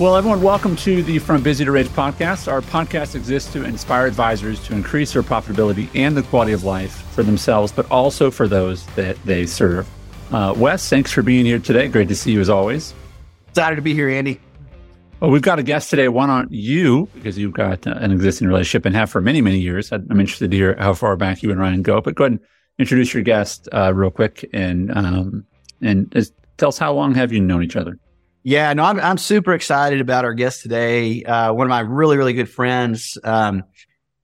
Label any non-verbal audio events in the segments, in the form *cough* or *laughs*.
Well, everyone, welcome to the From Busy to Rich podcast. Our podcast exists to inspire advisors to increase their profitability and the quality of life for themselves, but also for those that they serve. Uh, Wes, thanks for being here today. Great to see you as always. Excited to be here, Andy. Well, we've got a guest today. One on you because you've got uh, an existing relationship and have for many, many years. I'm interested to hear how far back you and Ryan go. But go ahead and introduce your guest uh, real quick and um, and tell us how long have you known each other? Yeah, no, I'm I'm super excited about our guest today. Uh, one of my really really good friends. Um,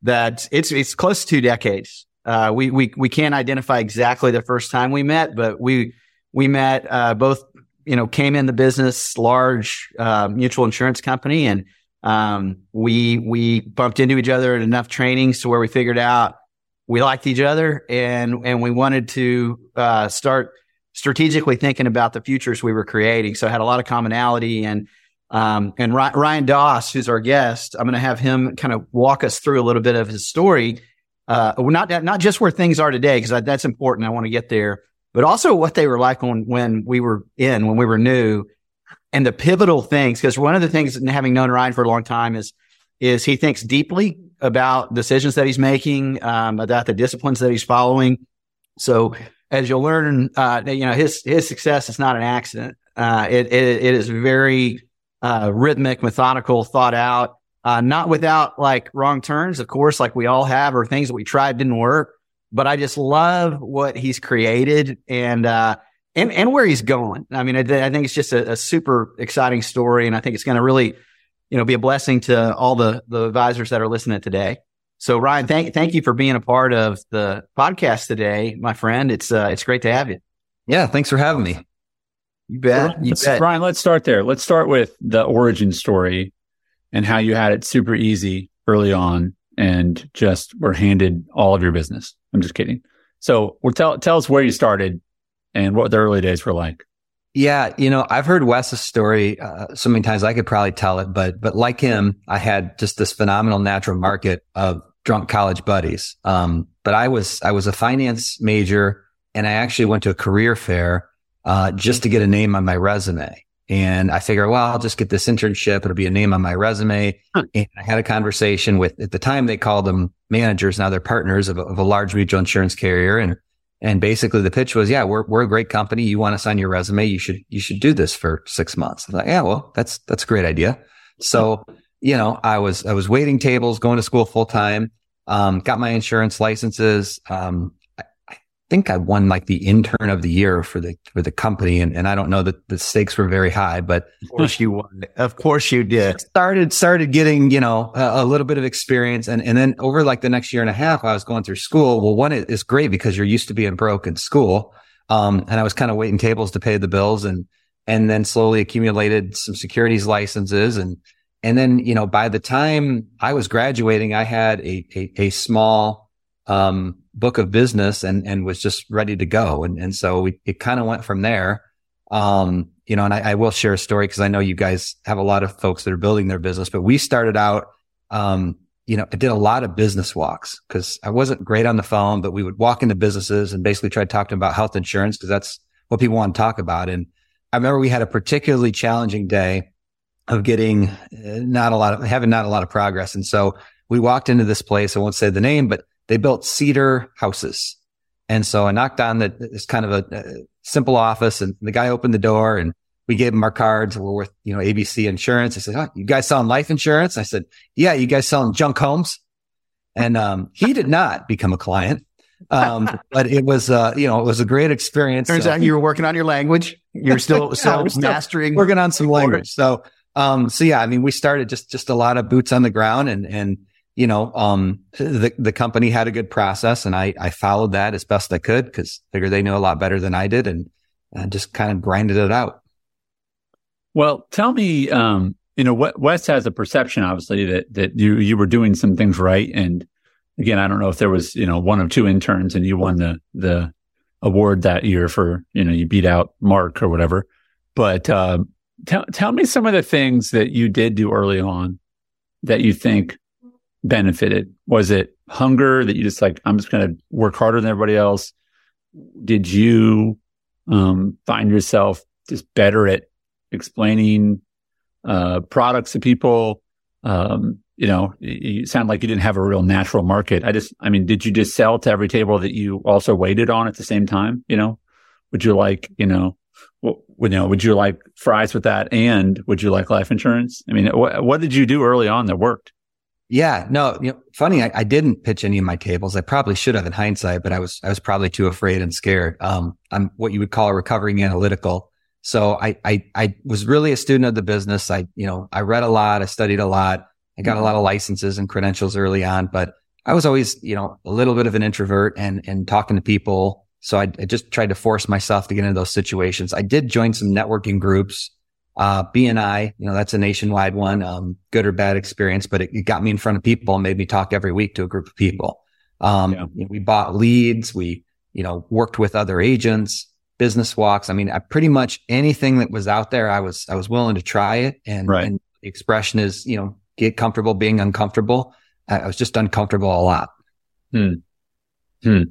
that it's it's close to two decades. Uh, we we we can't identify exactly the first time we met, but we we met uh, both. You know, came in the business, large uh, mutual insurance company, and um, we we bumped into each other at enough trainings to where we figured out we liked each other, and and we wanted to uh, start strategically thinking about the futures we were creating. So I had a lot of commonality and, um, and Ryan Daus, who's our guest, I'm going to have him kind of walk us through a little bit of his story. Uh, not, not just where things are today, because that's important. I want to get there, but also what they were like when, when we were in, when we were new and the pivotal things. Cause one of the things having known Ryan for a long time is, is he thinks deeply about decisions that he's making, um, about the disciplines that he's following. So as you'll learn, uh, you know, his, his success is not an accident. Uh, it, it, it is very, uh, rhythmic, methodical, thought out, uh, not without like wrong turns, of course, like we all have, or things that we tried didn't work. But I just love what he's created and, uh, and, and where he's going. I mean, I, I think it's just a, a, super exciting story. And I think it's going to really, you know, be a blessing to all the, the advisors that are listening today. So Ryan, thank thank you for being a part of the podcast today, my friend. It's uh, it's great to have you. Yeah, thanks for having me. You bet. You bet. Ryan, let's start there. Let's start with the origin story and how you had it super easy early on and just were handed all of your business. I'm just kidding. So, well, tell tell us where you started and what the early days were like. Yeah, you know, I've heard Wes's story uh, so many times I could probably tell it, but but like him, I had just this phenomenal natural market of drunk college buddies. Um, but I was, I was a finance major and I actually went to a career fair, uh, just to get a name on my resume. And I figured, well, I'll just get this internship. It'll be a name on my resume. Huh. And I had a conversation with, at the time they called them managers. Now they're partners of a, of a large mutual insurance carrier. And, and basically the pitch was, yeah, we're, we're a great company. You want us on your resume. You should, you should do this for six months. I thought, yeah, well, that's, that's a great idea. So you know, I was, I was waiting tables, going to school full time, um, got my insurance licenses. Um, I, I, think I won like the intern of the year for the, for the company. And, and I don't know that the stakes were very high, but of course you won. Of course you *laughs* did. Started, started getting, you know, a, a, little bit of experience. And, and then over like the next year and a half, I was going through school. Well, one is great because you're used to being broke in school. Um, and I was kind of waiting tables to pay the bills and, and then slowly accumulated some securities licenses and, and then, you know, by the time I was graduating, I had a, a, a small, um, book of business and, and was just ready to go. And, and so we, it kind of went from there. Um, you know, and I, I will share a story because I know you guys have a lot of folks that are building their business, but we started out, um, you know, I did a lot of business walks because I wasn't great on the phone, but we would walk into businesses and basically try to talk to them about health insurance because that's what people want to talk about. And I remember we had a particularly challenging day of getting uh, not a lot of having not a lot of progress. And so we walked into this place. I won't say the name, but they built cedar houses. And so I knocked on the, this kind of a, a simple office and the guy opened the door and we gave him our cards. We're with, you know, ABC insurance. I said, Oh, you guys selling life insurance? I said, yeah, you guys selling junk homes? And, um, he did not become a client. Um, *laughs* but it was, uh, you know, it was a great experience. Turns so, out you were working on your language. You're *laughs* still, yeah, still mastering, working on some language. So, um, so yeah, I mean, we started just, just a lot of boots on the ground and, and, you know, um, the, the company had a good process and I, I followed that as best I could because figured they knew a lot better than I did and uh, just kind of grinded it out. Well, tell me, um, you know, Wes has a perception, obviously, that, that you, you were doing some things right. And again, I don't know if there was, you know, one of two interns and you won the, the award that year for, you know, you beat out Mark or whatever. But, uh, tell tell me some of the things that you did do early on that you think benefited. Was it hunger that you just like I'm just going to work harder than everybody else? Did you um, find yourself just better at explaining uh, products to people? Um, you know, you sound like you didn't have a real natural market. I just, I mean, did you just sell to every table that you also waited on at the same time? You know, would you like, you know, you know, would you like fries with that? And would you like life insurance? I mean, what, what did you do early on that worked? Yeah, no, you know, funny. I, I, didn't pitch any of my tables. I probably should have in hindsight, but I was, I was probably too afraid and scared. Um, I'm what you would call a recovering analytical. So I, I, I was really a student of the business. I, you know, I read a lot. I studied a lot. I got a lot of licenses and credentials early on, but I was always, you know, a little bit of an introvert and, and talking to people. So I, I just tried to force myself to get into those situations. I did join some networking groups. Uh, BNI, you know, that's a nationwide one, um, good or bad experience, but it, it, got me in front of people and made me talk every week to a group of people. Um, yeah. you know, we bought leads. We, you know, worked with other agents, business walks. I mean, I pretty much anything that was out there, I was, I was willing to try it. And, right. and the expression is, you know, get comfortable being uncomfortable. I was just uncomfortable a lot. Hmm. Hmm.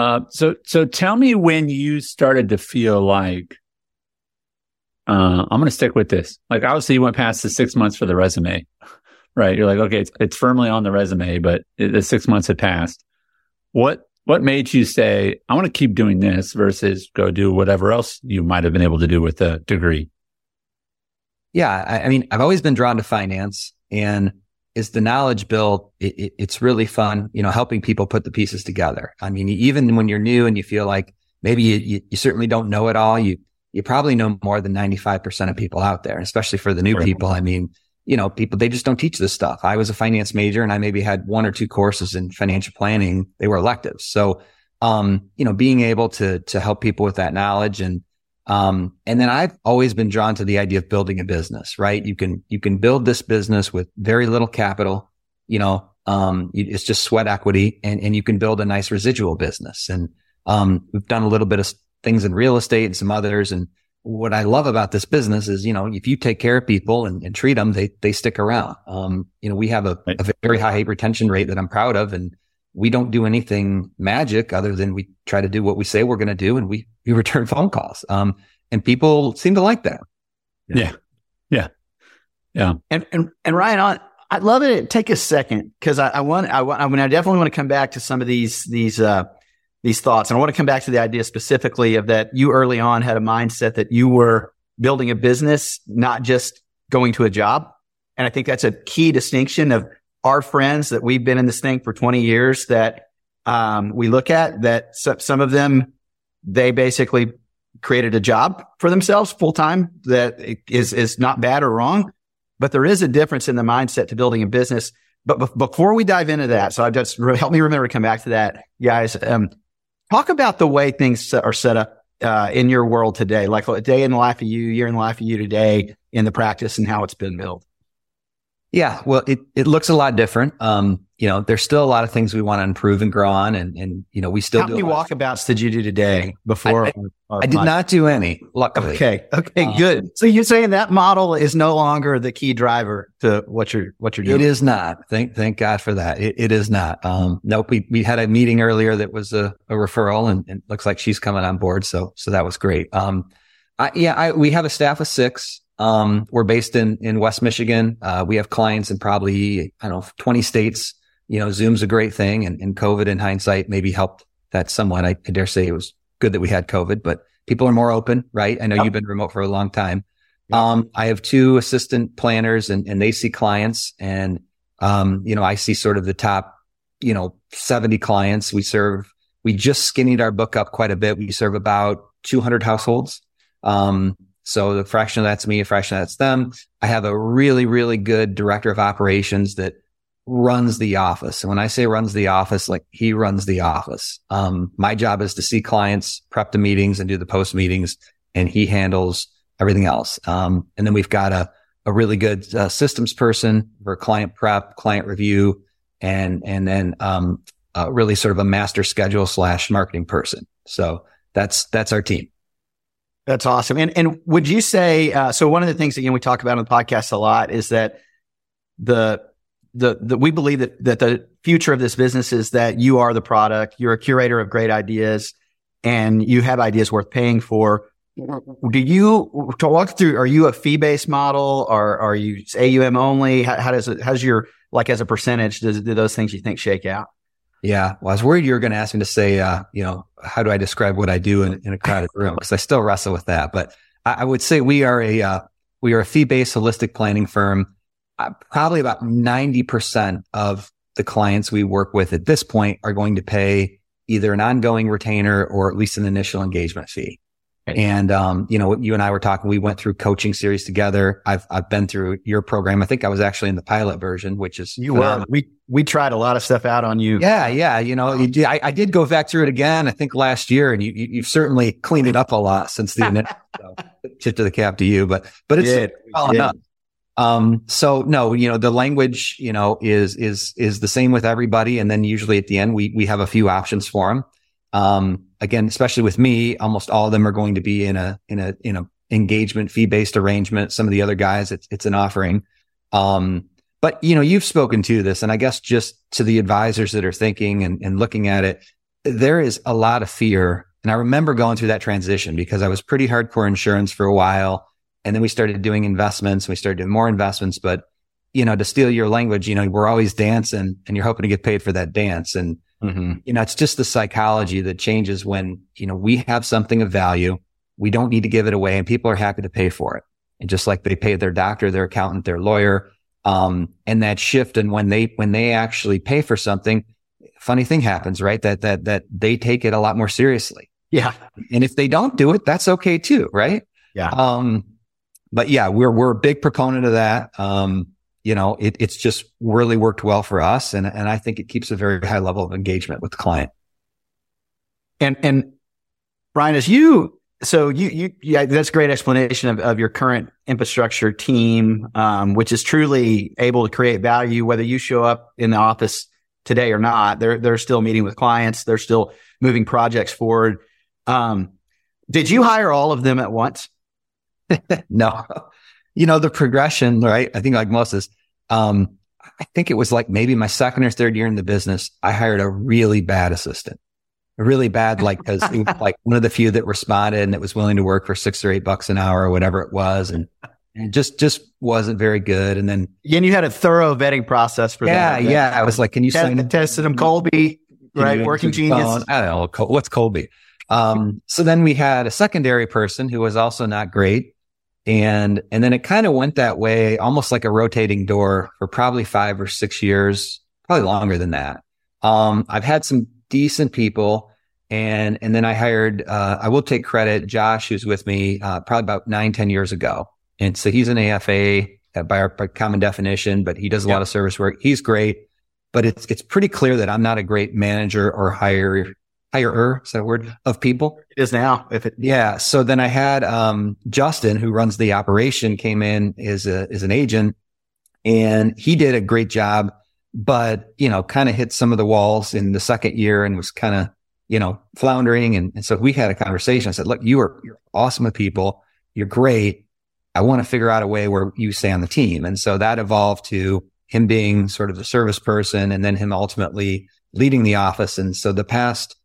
Uh, so, so tell me when you started to feel like, uh, I'm going to stick with this. Like, obviously, you went past the six months for the resume, right? You're like, okay, it's, it's firmly on the resume, but it, the six months had passed. What, what made you say, I want to keep doing this versus go do whatever else you might have been able to do with a degree? Yeah. I, I mean, I've always been drawn to finance and is the knowledge built. It, it, it's really fun, you know, helping people put the pieces together. I mean, even when you're new and you feel like maybe you, you, you certainly don't know it all, you, you probably know more than 95% of people out there, especially for the new right. people. I mean, you know, people, they just don't teach this stuff. I was a finance major and I maybe had one or two courses in financial planning. They were electives. So, um, you know, being able to, to help people with that knowledge and, um, and then I've always been drawn to the idea of building a business, right? You can, you can build this business with very little capital, you know, um, it's just sweat equity and, and you can build a nice residual business. And, um, we've done a little bit of things in real estate and some others. And what I love about this business is, you know, if you take care of people and, and treat them, they, they stick around. Um, you know, we have a, a very high retention rate that I'm proud of and, we don't do anything magic other than we try to do what we say we're going to do and we, we *laughs* return phone calls. Um, and people seem to like that. Yeah. Yeah. Yeah. And, and, and Ryan, on, I'd love it. Take a second because I, I, want, I want, I mean, I definitely want to come back to some of these, these, uh, these thoughts. And I want to come back to the idea specifically of that you early on had a mindset that you were building a business, not just going to a job. And I think that's a key distinction of our friends that we've been in this thing for 20 years that um, we look at that some of them they basically created a job for themselves full time that is is not bad or wrong but there is a difference in the mindset to building a business. But be- before we dive into that so i just re- help me remember to come back to that guys um, talk about the way things are set up uh, in your world today like a day in the life of you year in the life of you today in the practice and how it's been built yeah, well, it, it looks a lot different. Um, you know, there's still a lot of things we want to improve and grow on. And, and, you know, we still How do. many walkabouts did you do today before? I, I, I did not do any, luckily. Okay. Okay. Um, good. So you're saying that model is no longer the key driver to what you're, what you're doing? It is not. Thank, thank God for that. It, it is not. Um, nope. We, we had a meeting earlier that was a, a referral and, and looks like she's coming on board. So, so that was great. Um, I, yeah, I, we have a staff of six. Um, we're based in, in West Michigan. Uh, we have clients in probably, I don't know, 20 states. You know, Zoom's a great thing and, and COVID in hindsight maybe helped that somewhat. I, I, dare say it was good that we had COVID, but people are more open, right? I know yep. you've been remote for a long time. Yep. Um, I have two assistant planners and, and they see clients and, um, you know, I see sort of the top, you know, 70 clients we serve. We just skinnied our book up quite a bit. We serve about 200 households. Um, so the fraction of that's me, a fraction of that's them. I have a really, really good director of operations that runs the office. And when I say runs the office, like he runs the office. Um, my job is to see clients, prep the meetings and do the post meetings and he handles everything else. Um, and then we've got a, a really good uh, systems person for client prep, client review, and, and then, um, uh, really sort of a master schedule slash marketing person. So that's, that's our team. That's awesome. And and would you say uh, so? One of the things again we talk about on the podcast a lot is that the the, the we believe that that the future of this business is that you are the product. You're a curator of great ideas, and you have ideas worth paying for. do you to walk through? Are you a fee based model, or are you AUM only? How, how, does it? How's your like as a percentage? Does do those things you think shake out? Yeah, well, I was worried you were going to ask me to say, uh, you know, how do I describe what I do in, in a crowded room? Because I still wrestle with that. But I, I would say we are a uh, we are a fee based holistic planning firm. Uh, probably about ninety percent of the clients we work with at this point are going to pay either an ongoing retainer or at least an initial engagement fee. And, um, you know, you and I were talking, we went through coaching series together. I've, I've been through your program. I think I was actually in the pilot version, which is you phenomenal. were, we, we tried a lot of stuff out on you. Yeah. Yeah. You know, you, I, I did go back through it again, I think last year and you, you have certainly cleaned it up a lot since the initial *laughs* so, tip to the cap to you, but, but it's all enough. Um, so no, you know, the language, you know, is, is, is the same with everybody. And then usually at the end, we, we have a few options for them. Um, again, especially with me, almost all of them are going to be in a, in a, in a engagement fee based arrangement. Some of the other guys, it's, it's an offering. Um, but you know, you've spoken to this and I guess just to the advisors that are thinking and, and looking at it, there is a lot of fear. And I remember going through that transition because I was pretty hardcore insurance for a while. And then we started doing investments. And we started doing more investments, but you know, to steal your language, you know, we're always dancing and you're hoping to get paid for that dance. And Mm-hmm. You know, it's just the psychology that changes when, you know, we have something of value. We don't need to give it away and people are happy to pay for it. And just like they pay their doctor, their accountant, their lawyer, um, and that shift. And when they, when they actually pay for something, funny thing happens, right? That, that, that they take it a lot more seriously. Yeah. And if they don't do it, that's okay too. Right. Yeah. Um, but yeah, we're, we're a big proponent of that. Um, you know, it, it's just really worked well for us. And, and I think it keeps a very high level of engagement with the client. And, and Ryan, as you, so you, you, yeah, that's a great explanation of, of your current infrastructure team, um, which is truly able to create value, whether you show up in the office today or not. They're, they're still meeting with clients. They're still moving projects forward. Um, did you hire all of them at once? *laughs* no you know, the progression, right? I think like most is, um, I think it was like maybe my second or third year in the business, I hired a really bad assistant, a really bad, like, cause it was like one of the few that responded and that was willing to work for six or eight bucks an hour or whatever it was. And, and just, just wasn't very good. And then, and you had a thorough vetting process for yeah, that. Yeah. Yeah. I was like, can you Test, sign? Tested them, Kolbe, right? Working genius. Phone? I don't know. What's Kolbe? Um, so then we had a secondary person who was also not great. And, and then it kind of went that way, almost like a rotating door for probably five or six years, probably longer than that. Um, I've had some decent people and, and then I hired, uh, I will take credit, Josh, who's with me, uh, probably about nine ten years ago. And so he's an AFA by our by common definition, but he does a yep. lot of service work. He's great, but it's, it's pretty clear that I'm not a great manager or hire, hirer, is that word of people? It is now. If it, yeah. So then I had, um, Justin, who runs the operation came in as a, as an agent and he did a great job, but, you know, kind of hit some of the walls in the second year and was kind of, you know, floundering. And, and so we had a conversation. I said, look, you are, you're awesome with people. You're great. I want to figure out a way where you stay on the team. And so that evolved to him being sort of the service person and then him ultimately leading the office. And so the past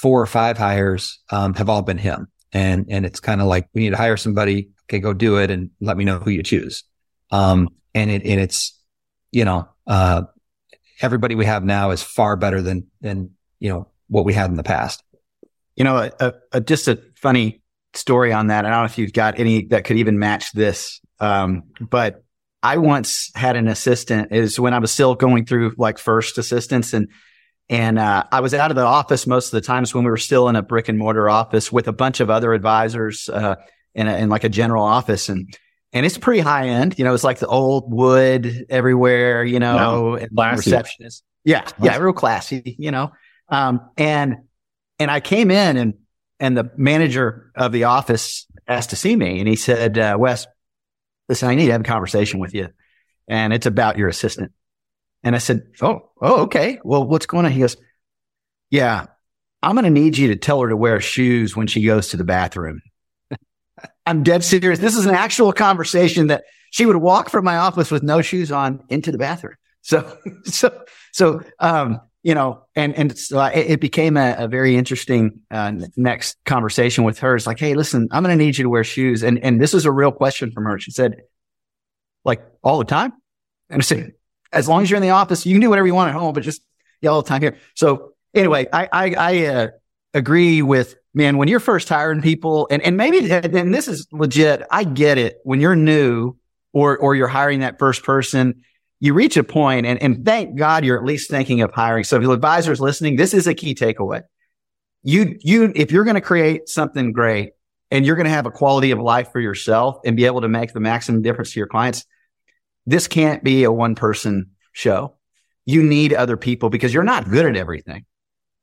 four or five hires um, have all been him. And, and it's kind of like, we need to hire somebody. Okay, go do it and let me know who you choose. Um, and it, and it's, you know, uh, everybody we have now is far better than, than, you know, what we had in the past. You know, a, a, just a funny story on that. I don't know if you've got any that could even match this. Um, but I once had an assistant is when I was still going through like first assistants and and uh, I was out of the office most of the times when we were still in a brick and mortar office with a bunch of other advisors uh, in, a, in like a general office. And and it's pretty high end. You know, it's like the old wood everywhere. You know, and receptionist. Yeah, yeah, real classy. You know, um, and and I came in and and the manager of the office asked to see me, and he said, uh, "Wes, listen, I need to have a conversation with you, and it's about your assistant." And I said, Oh, oh, okay. Well, what's going on? He goes, Yeah, I'm going to need you to tell her to wear shoes when she goes to the bathroom. *laughs* I'm dead serious. This is an actual conversation that she would walk from my office with no shoes on into the bathroom. So, *laughs* so, so, um, you know, and, and so it, it became a, a very interesting, uh, next conversation with her. It's like, Hey, listen, I'm going to need you to wear shoes. And, and this was a real question from her. She said, like all the time. And I said, as long as you're in the office, you can do whatever you want at home, but just yell all the time here. So anyway, I, I, I uh, agree with man, when you're first hiring people and, and maybe, and this is legit. I get it. When you're new or, or you're hiring that first person, you reach a point and, and thank God you're at least thinking of hiring. So if your advisors listening, this is a key takeaway. You, you, if you're going to create something great and you're going to have a quality of life for yourself and be able to make the maximum difference to your clients, this can't be a one person show. You need other people because you're not good at everything.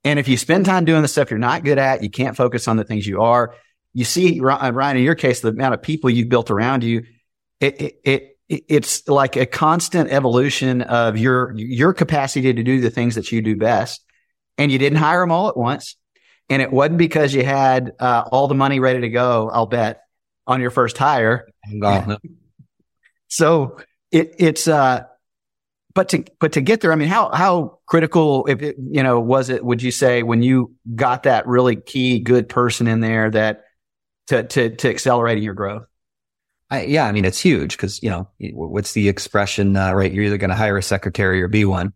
And if you spend time doing the stuff you're not good at, you can't focus on the things you are. You see, Ryan, in your case, the amount of people you've built around you, it, it, it it's like a constant evolution of your your capacity to do the things that you do best. And you didn't hire them all at once, and it wasn't because you had uh, all the money ready to go. I'll bet on your first hire. so it, it's uh, but to but to get there, I mean, how how critical if it, you know was it? Would you say when you got that really key good person in there that to to to accelerating your growth? I, yeah, I mean, it's huge because, you know, what's the expression, uh, right? You're either going to hire a secretary or be one.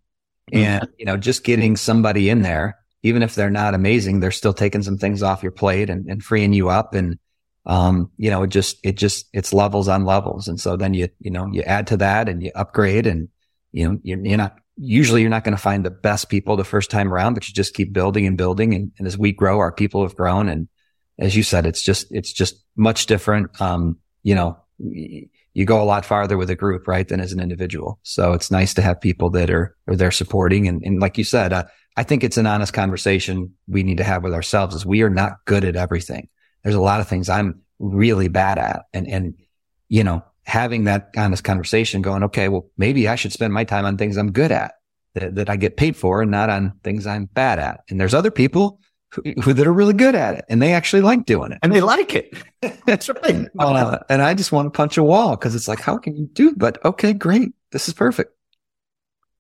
Mm-hmm. And, you know, just getting somebody in there, even if they're not amazing, they're still taking some things off your plate and, and freeing you up. And, um, you know, it just, it just, it's levels on levels. And so then you, you know, you add to that and you upgrade and, you know, you're, you're not, usually you're not going to find the best people the first time around, but you just keep building and building. And, and as we grow, our people have grown. And as you said, it's just, it's just much different. Um, you know, you go a lot farther with a group, right, than as an individual. So it's nice to have people that are, are there supporting. And, and like you said, uh, I think it's an honest conversation we need to have with ourselves is we are not good at everything. There's a lot of things I'm really bad at. And, and, you know, having that honest conversation going, okay, well, maybe I should spend my time on things I'm good at that, that I get paid for and not on things I'm bad at. And there's other people who, that are really good at it and they actually like doing it and they like it. *laughs* That's right. uh, and I just want to punch a wall because it's like, how can you do? But okay, great. This is perfect.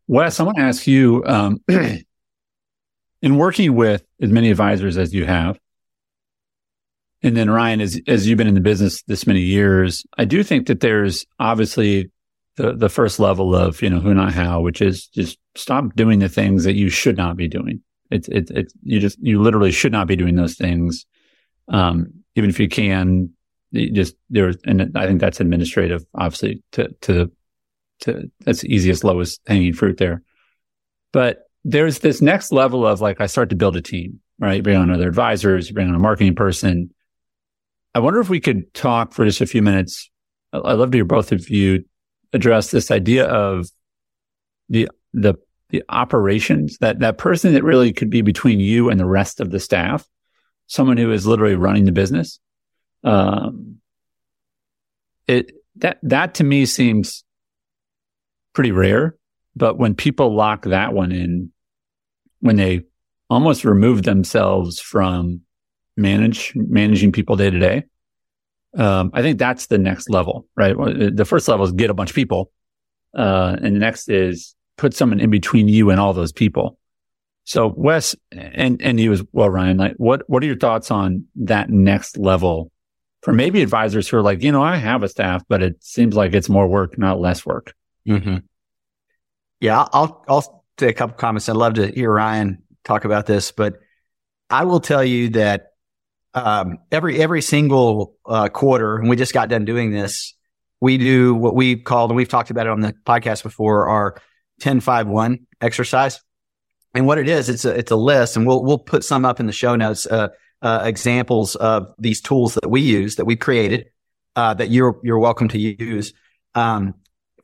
Wes, I want to ask you, um, *clears throat* in working with as many advisors as you have, and then Ryan, as, as you've been in the business this many years, I do think that there's obviously the, the first level of, you know, who, not how, which is just stop doing the things that you should not be doing. It's, it's, it's, you just, you literally should not be doing those things. Um, even if you can, you just there, and I think that's administrative, obviously, to, to, to, that's the easiest, lowest hanging fruit there. But there's this next level of like, I start to build a team, right? You bring on other advisors, you bring on a marketing person. I wonder if we could talk for just a few minutes. I'd love to hear both of you address this idea of the, the the operations, that, that person that really could be between you and the rest of the staff, someone who is literally running the business. Um, it, that, that to me seems pretty rare. But when people lock that one in, when they almost remove themselves from manage, managing people day to day, um, I think that's the next level, right? The first level is get a bunch of people. Uh, and the next is put someone in between you and all those people. So Wes and, and you as well, Ryan, like what, what are your thoughts on that next level for maybe advisors who are like, you know, I have a staff, but it seems like it's more work, not less work. Mm-hmm. Yeah. I'll, I'll take a couple comments. I'd love to hear Ryan talk about this, but I will tell you that um, every every single uh, quarter, and we just got done doing this. We do what we called, and we've talked about it on the podcast before, our 10 5 1 exercise. And what it is, it's a, it's a list and we'll, we'll put some up in the show notes, uh, uh, examples of these tools that we use that we created, uh, that you're, you're welcome to use. Um,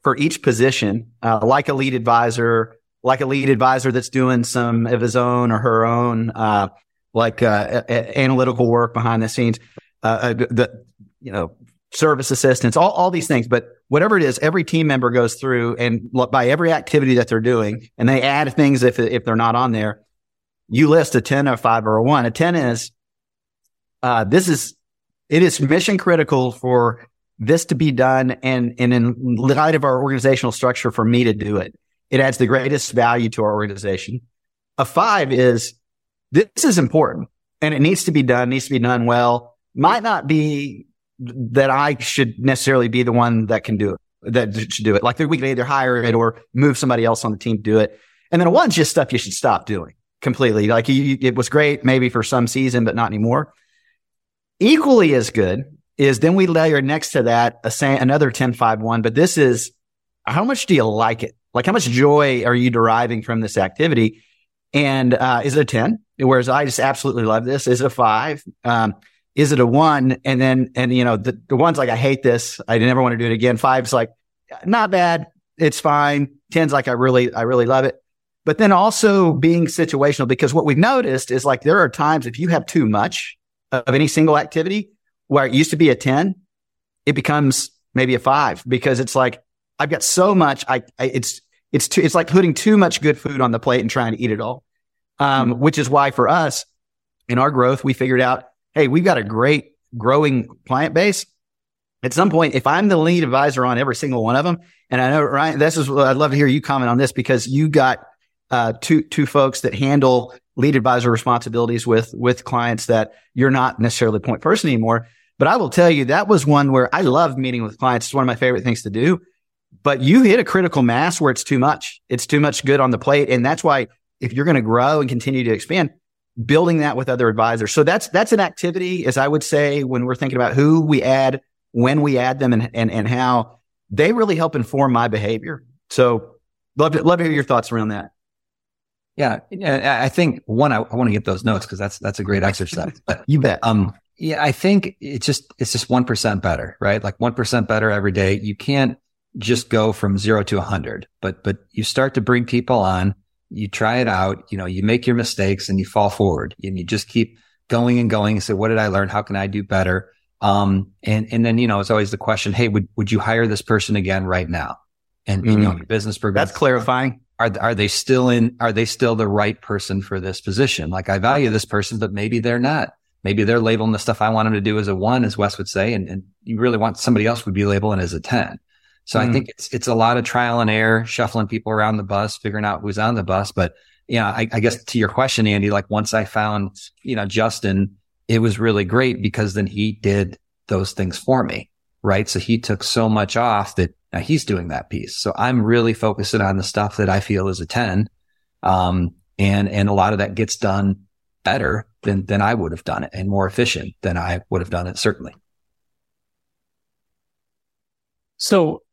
for each position, uh, like a lead advisor, like a lead advisor that's doing some of his own or her own, uh, like, uh, a- analytical work behind the scenes, the, you know, service assistants, all, all these things. But whatever it is, every team member goes through and by every activity that they're doing and they add things if, if they're not on there. You list a 10, a five, or a one. A 10 is, uh, this is, it is mission critical for this to be done and, and in light of our organizational structure for me to do it. It adds the greatest value to our organization. A five is this is important and it needs to be done, needs to be done well. Might not be that I should necessarily be the one that can do it, that should do it. Like we can either hire it or move somebody else on the team to do it. And then one's just stuff you should stop doing completely. Like you, it was great maybe for some season, but not anymore. Equally as good is then we layer next to that a, another 10 5 1, but this is how much do you like it? Like how much joy are you deriving from this activity? And uh, is it a 10? Whereas I just absolutely love this. Is it a five? Um, is it a one? And then, and you know, the, the one's like, I hate this. I never want to do it again. Five's like, not bad. It's fine. Ten's like, I really, I really love it. But then also being situational because what we've noticed is like there are times if you have too much of any single activity where it used to be a 10, it becomes maybe a five because it's like, I've got so much. I, I it's, it's too, it's like putting too much good food on the plate and trying to eat it all. Um, mm-hmm. which is why for us in our growth, we figured out, Hey, we've got a great growing client base. At some point, if I'm the lead advisor on every single one of them, and I know Ryan, this is I'd love to hear you comment on this because you got uh, two two folks that handle lead advisor responsibilities with with clients that you're not necessarily point person anymore. But I will tell you that was one where I love meeting with clients. It's one of my favorite things to do. But you hit a critical mass where it's too much. It's too much good on the plate. And that's why if you're going to grow and continue to expand, building that with other advisors. So that's, that's an activity, as I would say, when we're thinking about who we add, when we add them and, and, and how they really help inform my behavior. So love to, love to hear your thoughts around that. Yeah. I think one, I, I want to get those notes because that's, that's a great exercise. *laughs* But you bet. Um, yeah, I think it's just, it's just 1% better, right? Like 1% better every day. You can't just go from zero to a hundred, but, but you start to bring people on you try it out, you know, you make your mistakes and you fall forward and you just keep going and going and say, what did I learn? How can I do better? Um, and, and then, you know, it's always the question, Hey, would, would you hire this person again right now? And, mm. you know, mm. business progress. That's clarifying. Are, are they still in, are they still the right person for this position? Like I value this person, but maybe they're not. Maybe they're labeling the stuff I want them to do as a one, as Wes would say. And, and you really want somebody else would be labeling as a 10. So mm. I mm-hmm. think it's it's a lot of trial and error, shuffling people around the bus, figuring out who's on the bus. But yeah, I, I guess to your question, Andy, like once I found you know Justin, it was really great because then he did those things for me, right? So he took so much off that now he's doing that piece. So I'm really focusing on the stuff that I feel is a ten, um, and and a lot of that gets done better than than I would have done it, and more efficient than I would have done it, certainly. So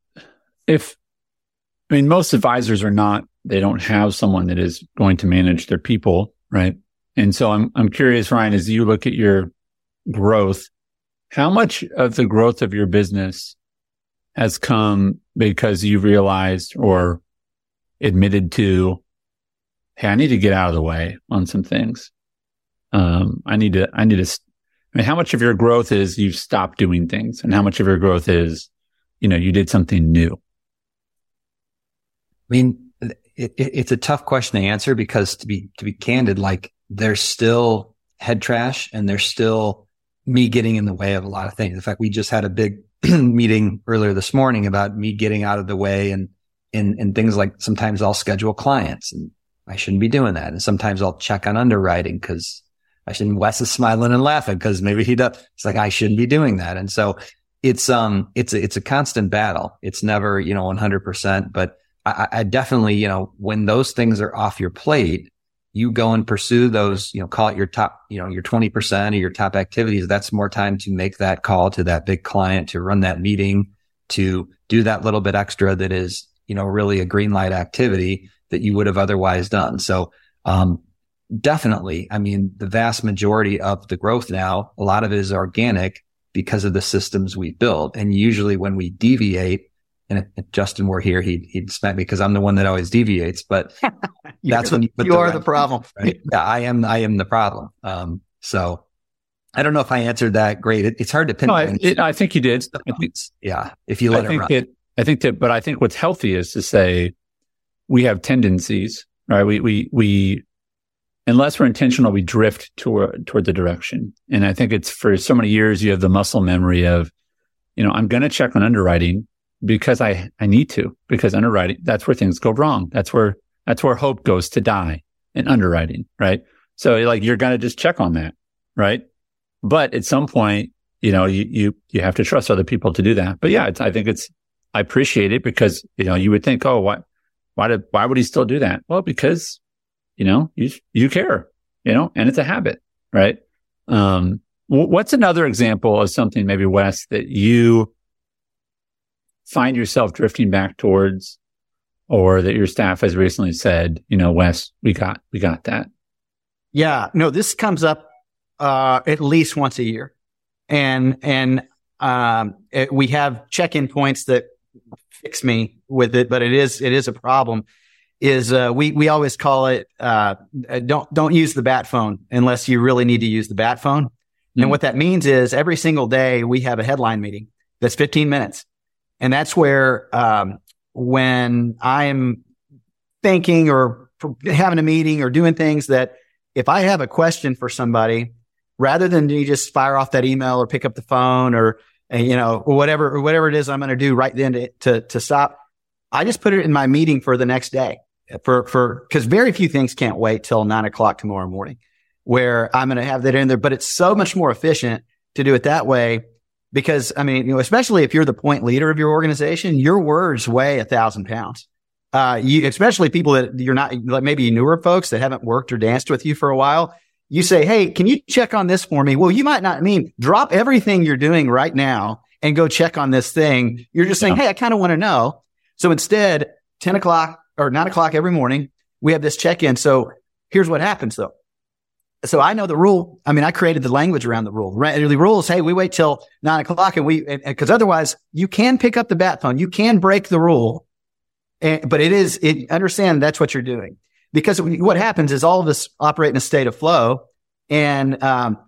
if I mean most advisors are not they don't have someone that is going to manage their people, right? And so I'm I'm curious, Ryan, as you look at your growth, how much of the growth of your business has come because you realized or admitted to, hey, I need to get out of the way on some things. Um, I need to, I need to, I mean, how much of your growth is you've stopped doing things and how much of your growth is, you know, you did something new? I mean, it, it, it's a tough question to answer because to be, to be candid, like there's still head trash and there's still me getting in the way of a lot of things. In fact, we just had a big *clears throat* meeting earlier this morning about me getting out of the way and, and, and things like sometimes I'll schedule clients and I shouldn't be doing that. And sometimes I'll check on underwriting because I shouldn't. Wes is smiling and laughing because maybe he does. It's like I shouldn't be doing that. And so it's um it's a, it's a constant battle. It's never you know 100. percent But I, I definitely, you know, when those things are off your plate, you go and pursue those, you know, call it your top, you know, your 20% or your top activities. That's more time to make that call to that big client, to run that meeting, to do that little bit extra that is, you know, really a green light activity that you would have otherwise done. So, um, definitely. I mean, the vast majority of the growth now, a lot of it is organic because of the systems we built. And usually when we deviate, and if, Justin were here, he'd, he'd smack me because I'm the one that always deviates, but *laughs* that's when you, you the are the problem. *laughs* Right? yeah, I am, I am the problem. Um, so I don't know if I answered that great. It, it's hard to pinpoint. No, I, I, think you did. yeah. If you let I think run. It, I think that, but I think what's healthy is to say we have tendencies, right? We, we, we, unless we're intentional, we drift toward, toward the direction. And I think it's for so many years, you have the muscle memory of, you know, I'm going to check on underwriting because I, I need to, because underwriting, that's where things go wrong. That's where, that's where hope goes to die. in underwriting, right? So like you're going to just check on that, right? But at some point, you know, you, you, you have to trust other people to do that. But yeah, I think it's, I appreciate it because, you know, you would think, oh, why, why did, why would he still do that? Well, because, you know, you, you care, you know, and it's a habit, right? Um, what's another example of something maybe Wes that you find yourself drifting back towards or that your staff has recently said, you know, Wes, we got, we got that. Yeah, no, this comes up, uh, at least once a year and, and, um, it, we have check-in points that fix me with it, but it is, it is a problem is, uh, we, we always call it, uh, don't, don't use the bat phone unless you really need to use the bat phone. Mm-hmm. And what that means is every single day we have a headline meeting that's 15 minutes. And that's where, um, when I'm thinking or having a meeting or doing things that if I have a question for somebody, rather than you just fire off that email or pick up the phone or, you know, whatever, whatever it is I'm going to do right then to, to, to stop, I just put it in my meeting for the next day. For, for, cause very few things can't wait till nine o'clock tomorrow morning where I'm going to have that in there, but it's so much more efficient to do it that way because I mean, you know, especially if you're the point leader of your organization, your words weigh a thousand pounds. Uh, you, especially people that you're not, like maybe newer folks that haven't worked or danced with you for a while. You say, Hey, can you check on this for me? Well, you might not mean drop everything you're doing right now and go check on this thing. You're just saying. Hey, I kind of want to know. So instead, 10 o'clock or nine o'clock every morning, we have this check in. So here's what happens though so I know the rule. I mean, I created the language around the rule. The rule is, hey, we wait till nine o'clock and we, because otherwise you can pick up the bat phone. You can break the rule. And, but it is, it, understand that's what you're doing. Because what happens is all of us operate in a state of flow. And, um,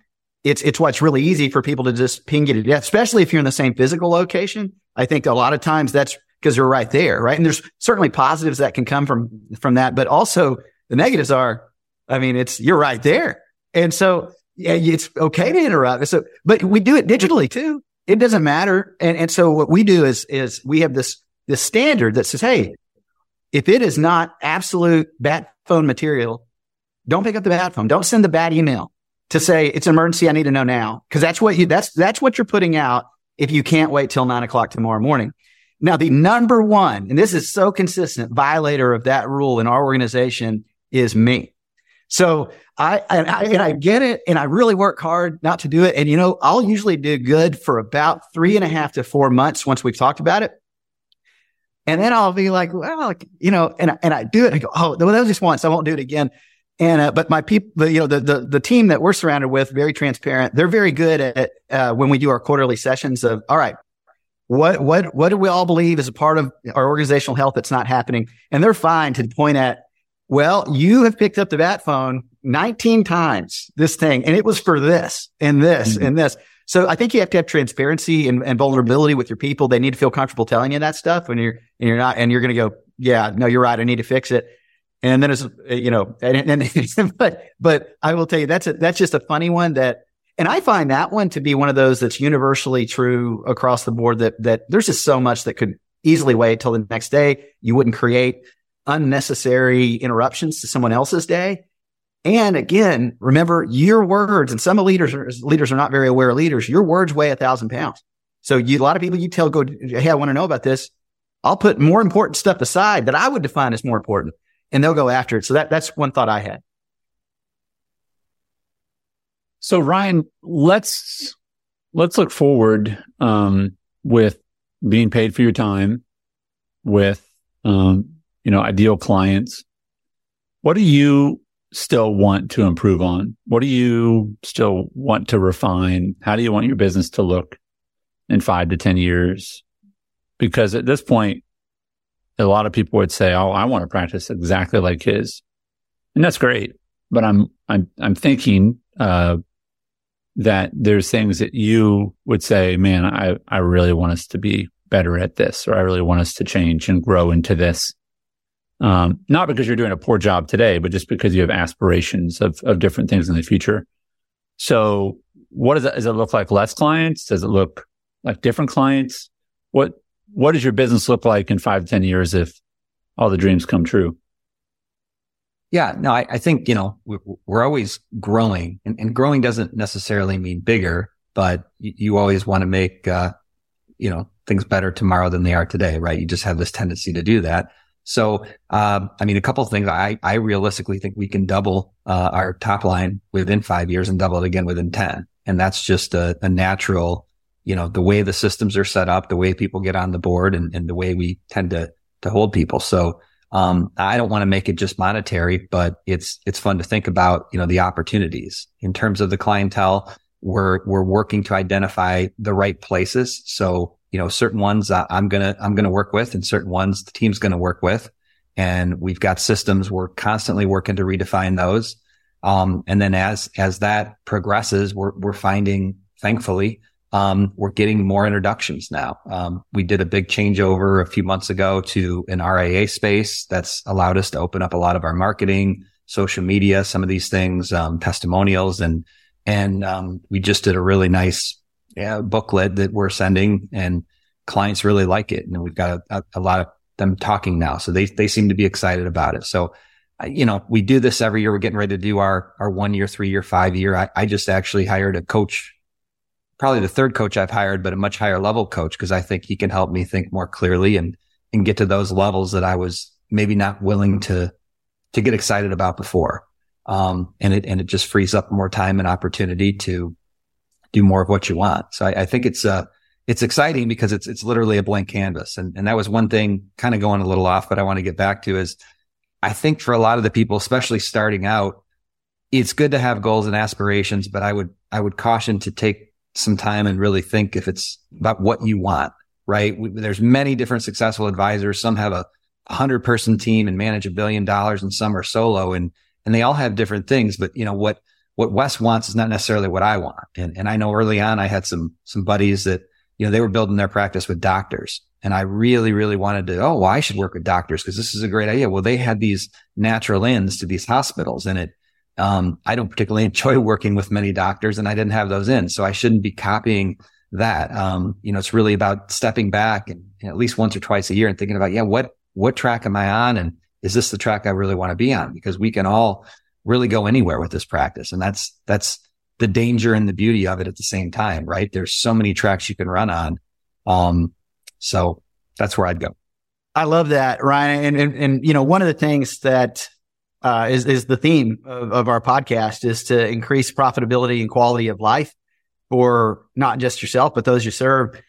it's, it's what's really easy for people to just ping to death, especially if you're in the same physical location. I think a lot of times that's because you're right there, right? And there's certainly positives that can come from, from that, but also the negatives are, I mean, it's, you're right there. And so yeah, it's okay to interrupt. So, but we do it digitally too. It doesn't matter. And, and so what we do is, is we have this, this standard that says, Hey, if it is not absolute bat phone material, don't pick up the bat phone. Don't send the bad email to say it's an emergency. I need to know now. Cause that's what you, that's, that's what you're putting out if you can't wait till nine o'clock tomorrow morning. Now, the number one, and this is so consistent violator of that rule in our organization is me. So I and, I and I get it, and I really work hard not to do it. And you know, I'll usually do good for about three and a half to four months once we've talked about it. And then I'll be like, well, you know, and and I do it. I go, oh, well, that was just once. I won't do it again. And uh, but my people, you know, the, the the team that we're surrounded with, very transparent. They're very good at uh, when we do our quarterly sessions of, all right, what what what do we all believe is a part of our organizational health that's not happening? And they're fine to point at well, you have picked up the bat phone 19 times this thing, and it was for this and this mm-hmm. and this. So I think you have to have transparency and, and, vulnerability with your people. They need to feel comfortable telling you that stuff when you're, and you're not, and you're going to go, yeah, no, you're right. I need to fix it. And then it's, you know, and, and *laughs* but, but I will tell you, that's a, that's just a funny one that, and I find that one to be one of those that's universally true across the board that, that there's just so much that could easily wait till the next day. You wouldn't create unnecessary interruptions to someone else's day. And again, remember your words and some leaders are, leaders are not very aware leaders. Your words weigh a thousand pounds. So you, a lot of people you tell go, Hey, I want to know about this. I'll put more important stuff aside that I would define as more important and they'll go after it. So that, that's one thought I had. So Ryan, let's, let's look forward, um, with being paid for your time with, um, you know, ideal clients. What do you still want to improve on? What do you still want to refine? How do you want your business to look in five to 10 years? Because at this point, a lot of people would say, Oh, I want to practice exactly like his. And that's great. But I'm, I'm, I'm thinking, uh, that there's things that you would say, man, I, I really want us to be better at this, or I really want us to change and grow into this. Um, not because you're doing a poor job today, but just because you have aspirations of, of different things in the future. So what does it, does it look like? Less clients? Does it look like different clients? What, what does your business look like in five to 10 years if all the dreams come true? Yeah, no, I, I think, you know, we're, we're always growing and, and, growing doesn't necessarily mean bigger, but you, you always want to make, uh, you know, things better tomorrow than they are today, right? You just have this tendency to do that. So, um, I mean, a couple of things. I, I realistically think we can double uh, our top line within five years and double it again within 10. And that's just a, a, natural, you know, the way the systems are set up, the way people get on the board and, and the way we tend to, to hold people. So, um, I don't want to make it just monetary, but it's, it's fun to think about, you know, the opportunities in terms of the clientele. We're, we're working to identify the right places. So you know, certain ones I'm going to, I'm going to work with and certain ones the team's going to work with. And we've got systems. We're constantly working to redefine those. Um, and then as, as that progresses, we're, we're finding, thankfully, um, we're getting more introductions now. Um, we did a big changeover a few months ago to an RIA space that's allowed us to open up a lot of our marketing, social media, some of these things, um, testimonials and, and, um, we just did a really nice yeah, booklet that we're sending and clients really like it. And we've got a, a, lot of them talking now. So they, they seem to be excited about it. So, you know, we do this every year. We're getting ready to do our, our one year, three year, five year. I, I just actually hired a coach, probably the third coach I've hired, but a much higher level coach because I think he can help me think more clearly and, and get to those levels that I was maybe not willing to, to get excited about before. Um, and it, and it just frees up more time and opportunity to, do more of what you want. So I, I think it's, uh, it's exciting because it's, it's literally a blank canvas. And, and that was one thing kind of going a little off, but I want to get back to is I think for a lot of the people, especially starting out, it's good to have goals and aspirations, but I would, I would caution to take some time and really think if it's about what you want, right? We, there's many different successful advisors. Some have a hundred person team and manage a billion dollars and some are solo and, and they all have different things. But you know, what, what Wes wants is not necessarily what I want. And, and I know early on I had some, some buddies that, you know, they were building their practice with doctors. And I really, really wanted to, oh, well, I should work with doctors because this is a great idea. Well, they had these natural ends to these hospitals and it, um, I don't particularly *laughs* enjoy working with many doctors and I didn't have those in. So I shouldn't be copying that. Um, you know, it's really about stepping back and know, at least once or twice a year and thinking about, yeah, what, what track am I on? And is this the track I really want to be on? Because we can all really go anywhere with this practice. And that's, that's the danger and the beauty of it at the same time, right? There's so many tracks you can run on. Um, so that's where I'd go. I love that, Ryan. And, and, and you know, one of the things that, uh, is, is the theme of, of our podcast is to increase profitability and quality of life for not just yourself, but those you serve.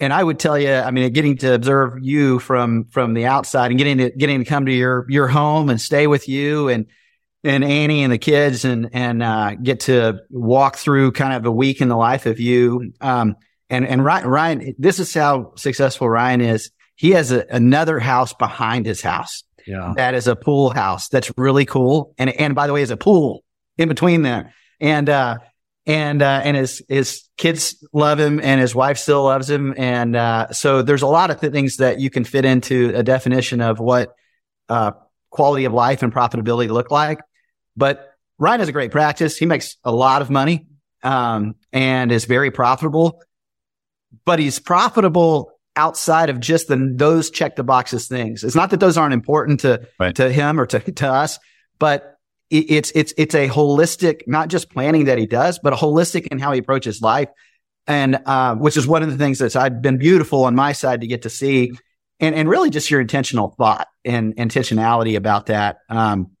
And I would tell you, I mean, getting to observe you from, from the outside and getting to, getting to come to your, your home and stay with you and, and Annie and the kids and, and, uh, get to walk through kind of a week in the life of you. Um, and, and Ryan, Ryan, this is how successful Ryan is. He has a, another house behind his house. Yeah. That is a pool house. That's really cool. And, and by the way, is a pool in between there. And, uh, and, uh, and his, his kids love him and his wife still loves him. And, uh, so there's a lot of th- things that you can fit into a definition of what, uh, quality of life and profitability look like. But Ryan has a great practice. He makes a lot of money um, and is very profitable. But he's profitable outside of just the those check the boxes things. It's not that those aren't important to right. to him or to to us, but it, it's it's it's a holistic, not just planning that he does, but a holistic in how he approaches life, and uh, which is one of the things that's I've been beautiful on my side to get to see, and and really just your intentional thought and intentionality about that. Um,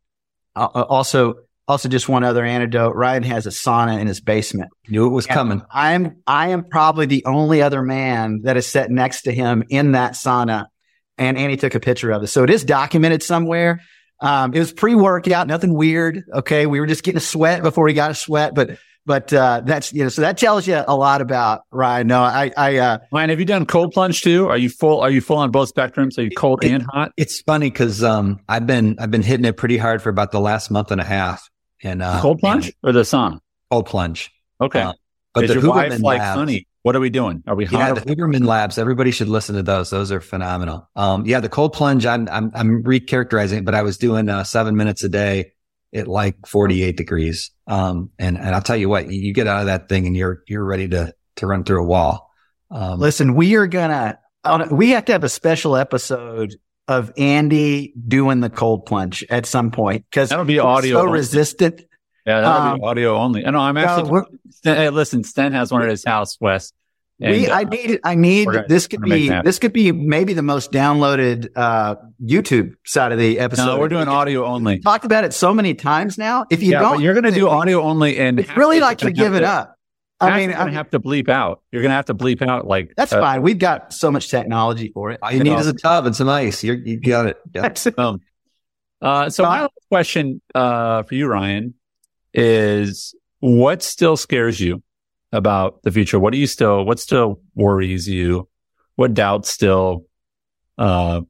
uh, uh, also, also just one other anecdote. Ryan has a sauna in his basement. Knew it was and coming. I'm, I am probably the only other man that is set next to him in that sauna. And Annie took a picture of it. So it is documented somewhere. Um, it was pre-workout, nothing weird. Okay. We were just getting a sweat before he got a sweat, but but uh, that's you know, so that tells you a lot about Ryan. No, I, I, uh, Ryan, have you done cold plunge too? Are you full? Are you full on both spectrums? Are you cold it, and hot? It's funny because um, I've been I've been hitting it pretty hard for about the last month and a half. And uh, cold plunge or the sauna? Cold plunge. Okay. Uh, but Is the your Huberman wife like, labs, honey, what are we doing? Are we hot? Yeah, the Huberman labs. Everybody should listen to those. Those are phenomenal. Um, yeah, the cold plunge. I'm I'm I'm recharacterizing it, but I was doing uh, seven minutes a day at like 48 degrees. Um, and, and I'll tell you what, you get out of that thing and you're, you're ready to, to run through a wall. Um, listen, we are gonna, we have to have a special episode of Andy doing the cold plunge at some point because that'll be audio. So resistant. Yeah, that'll um, be audio only. I know. I'm actually. No, hey, listen, Sten has one at his house, Wes. And, we, I uh, need, I need, gonna, this could be, this could be maybe the most downloaded, uh, YouTube side of the episode. No, we're doing audio only. Talked about it so many times now. If you yeah, don't, you're going to do audio only and it's really like to give it up. I mean, I'm going to have to bleep out. You're going to have to bleep out like that's uh, fine. We've got so much technology for it. All you, need is a tub and some ice. You're, you got it. Yeah. um, uh, so my question uh, for you, Ryan, is what still scares you about the future? What do you still, what still worries you? What doubts still, uh,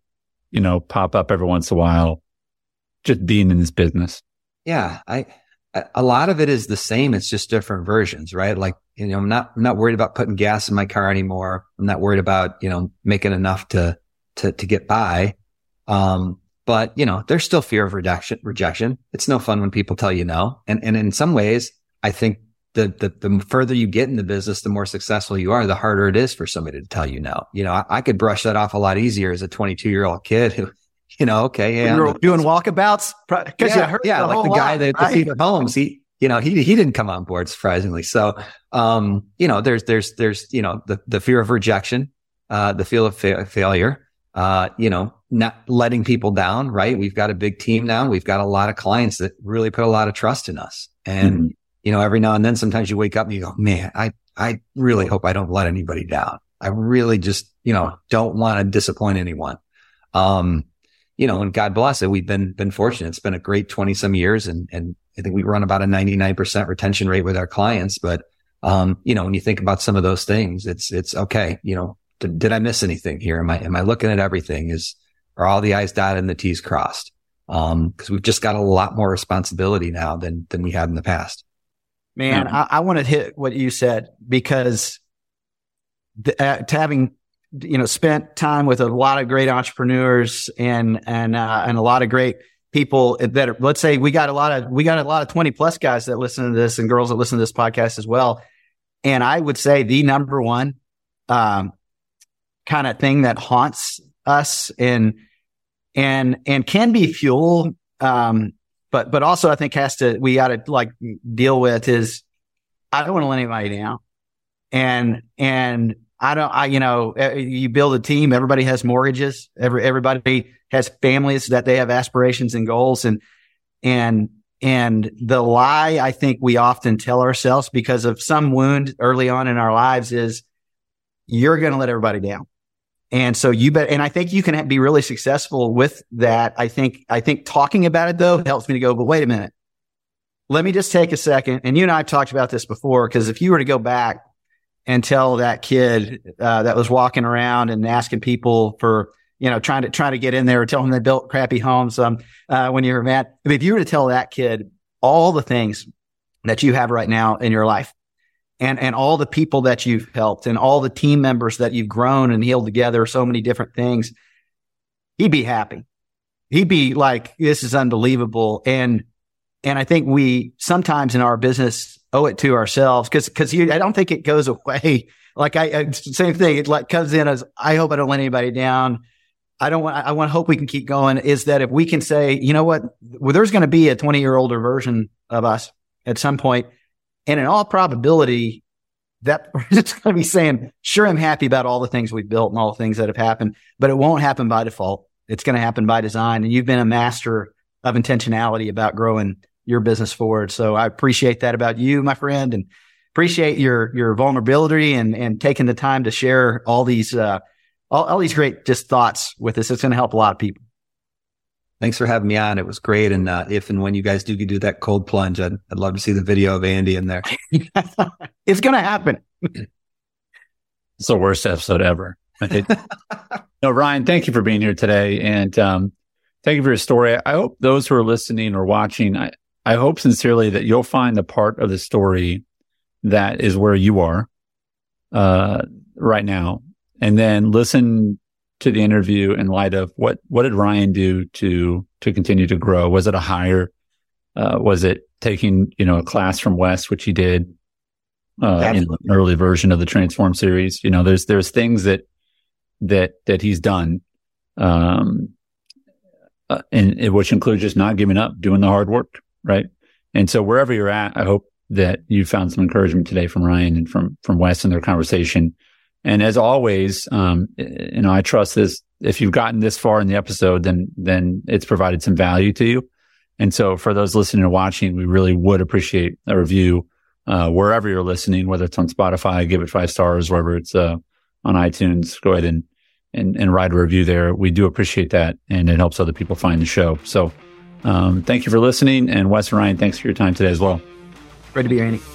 you know, pop up every once in a while just being in this business? Yeah. I, a lot of it is the same. It's just different versions, right? Like, you know, I'm not, I'm not worried about putting gas in my car anymore. I'm not worried about, you know, making enough to, to, to get by. Um, but you know, there's still fear of rejection, rejection. It's no fun when people tell you no. And, and in some ways, I think the, the, the further you get in the business, the more successful you are, the harder it is for somebody to tell you no. You know, I, I could brush that off a lot easier as a 22 year old kid who, *laughs* you know, okay, yeah, you're doing walkabouts because yeah, yeah, like the guy lot, that right? the Holmes, he, you know, he he didn't come on board surprisingly. So, um, you know, there's there's there's you know the the fear of rejection, uh, the fear of fa- failure, uh, you know, not letting people down. Right? We've got a big team now. We've got a lot of clients that really put a lot of trust in us, and mm-hmm you know, every now and then, sometimes you wake up and you go, man, I, I really hope I don't let anybody down. I really just, you know, don't want to disappoint anyone. Um, you know, and God bless it. We've been, been fortunate. It's been a great 20 some years and, and I think we run about a 99% retention rate with our clients. But, um, you know, when you think about some of those things, it's, it's okay. You know, did, did I miss anything here? Am I, am I looking at everything? Is, are all the I's dotted and the T's crossed? Um, cause we've just got a lot more responsibility now than, than we had in the past. Man, I, I want to hit what you said because the, uh, having you know spent time with a lot of great entrepreneurs and and uh, and a lot of great people that are, let's say we got a lot of we got a lot of 20 plus guys that listen to this and girls that listen to this podcast as well. And i would say the number one um, kind of thing that haunts us and and and can be fuel um, but but also I think has to we got to like deal with is I don't want to let anybody down, and and I don't I you know eh, you build a team. Everybody has mortgages. Every everybody has families that they have aspirations and goals, and and and the lie I think we often tell ourselves because of some wound early on in our lives is you're going to let everybody down. And so you bet, and I think you can be really successful with that. I think, I think talking about it though helps me to go, but wait a minute. Let me just take a second. And you and I have talked about this before, because if you were to go back and tell that kid, uh, that was walking around and asking people for, you know, trying to, trying to get in there or tell them they built crappy homes, um, uh, when you were mad. If you were to tell that kid all the things that you have right now in your life, and and all the people that you've helped and all the team members that you've grown and healed together so many different things he'd be happy. He'd be like this is unbelievable. And and i think we sometimes in our business owe it to ourselves because because i don't think it goes *laughs* away. Like I, same thing. It like comes in as i hope i don't let anybody down. I don't want, I want to hope we can keep going. Is that if we can say, you know what, well, there's going to be a 20 year older version of us at some point and in all probability, that it's going to be saying, sure, I'm happy about all the things we've built and all the things that have happened, but it won't happen by default. It's going to happen by design. And you've been a master of intentionality about growing your business forward. So I appreciate that about you, my friend, and appreciate your, your vulnerability and, and taking the time to share all these, uh, all, all these great just thoughts with us. It's going to help a lot of people. Thanks for having me on. It was great. And uh, if and when you guys do do that cold plunge, I'd, I'd love to see the video of Andy in there. *laughs* it's going to happen. *laughs* It's the worst episode ever. *laughs* no, Ryan, thank you for being here today. And um, thank you for your story. I hope those who are listening or watching, I, I hope sincerely that you'll find the part of the story that is where you are uh, right now. And then listen to the interview in light of what what did Ryan do to to continue to grow? Was it a hire? Uh, was it taking you know a class from Wes, which he did uh, in an early version of the Transform series? You know, there's there's things that that that he's done um, uh, and, and which includes just not giving up, doing the hard work, right? And so wherever you're at, I hope that you found some encouragement today from Ryan and from from Wes in their conversation. And as always, um, you know, I trust this. If you've gotten this far in the episode, then then it's provided some value to you. And so for those listening and watching, we really would appreciate a review uh, wherever you're listening, whether it's on Spotify, give it five stars, wherever it's uh, on iTunes, go ahead and, and and write a review there. We do appreciate that, and it helps other people find the show. So um, thank you for listening, and Wes and Ryan, thanks for your time today as well. Great to be here, Andy.